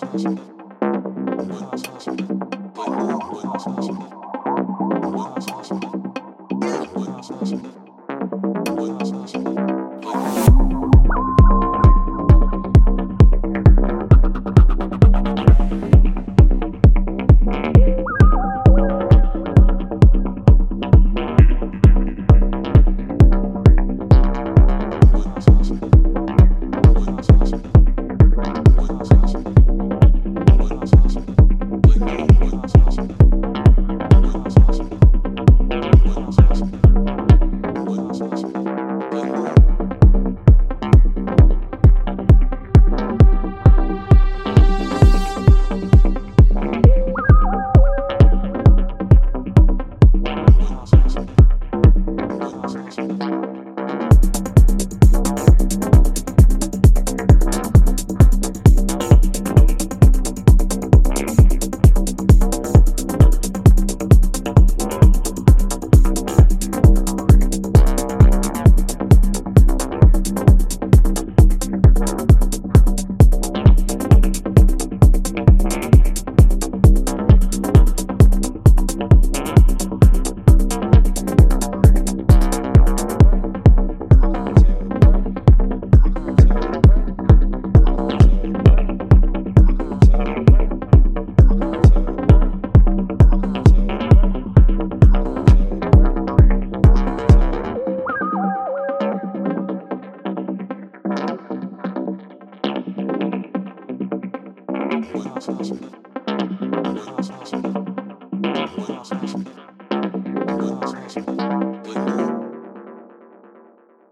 touch it. But who would touch it? Thank you.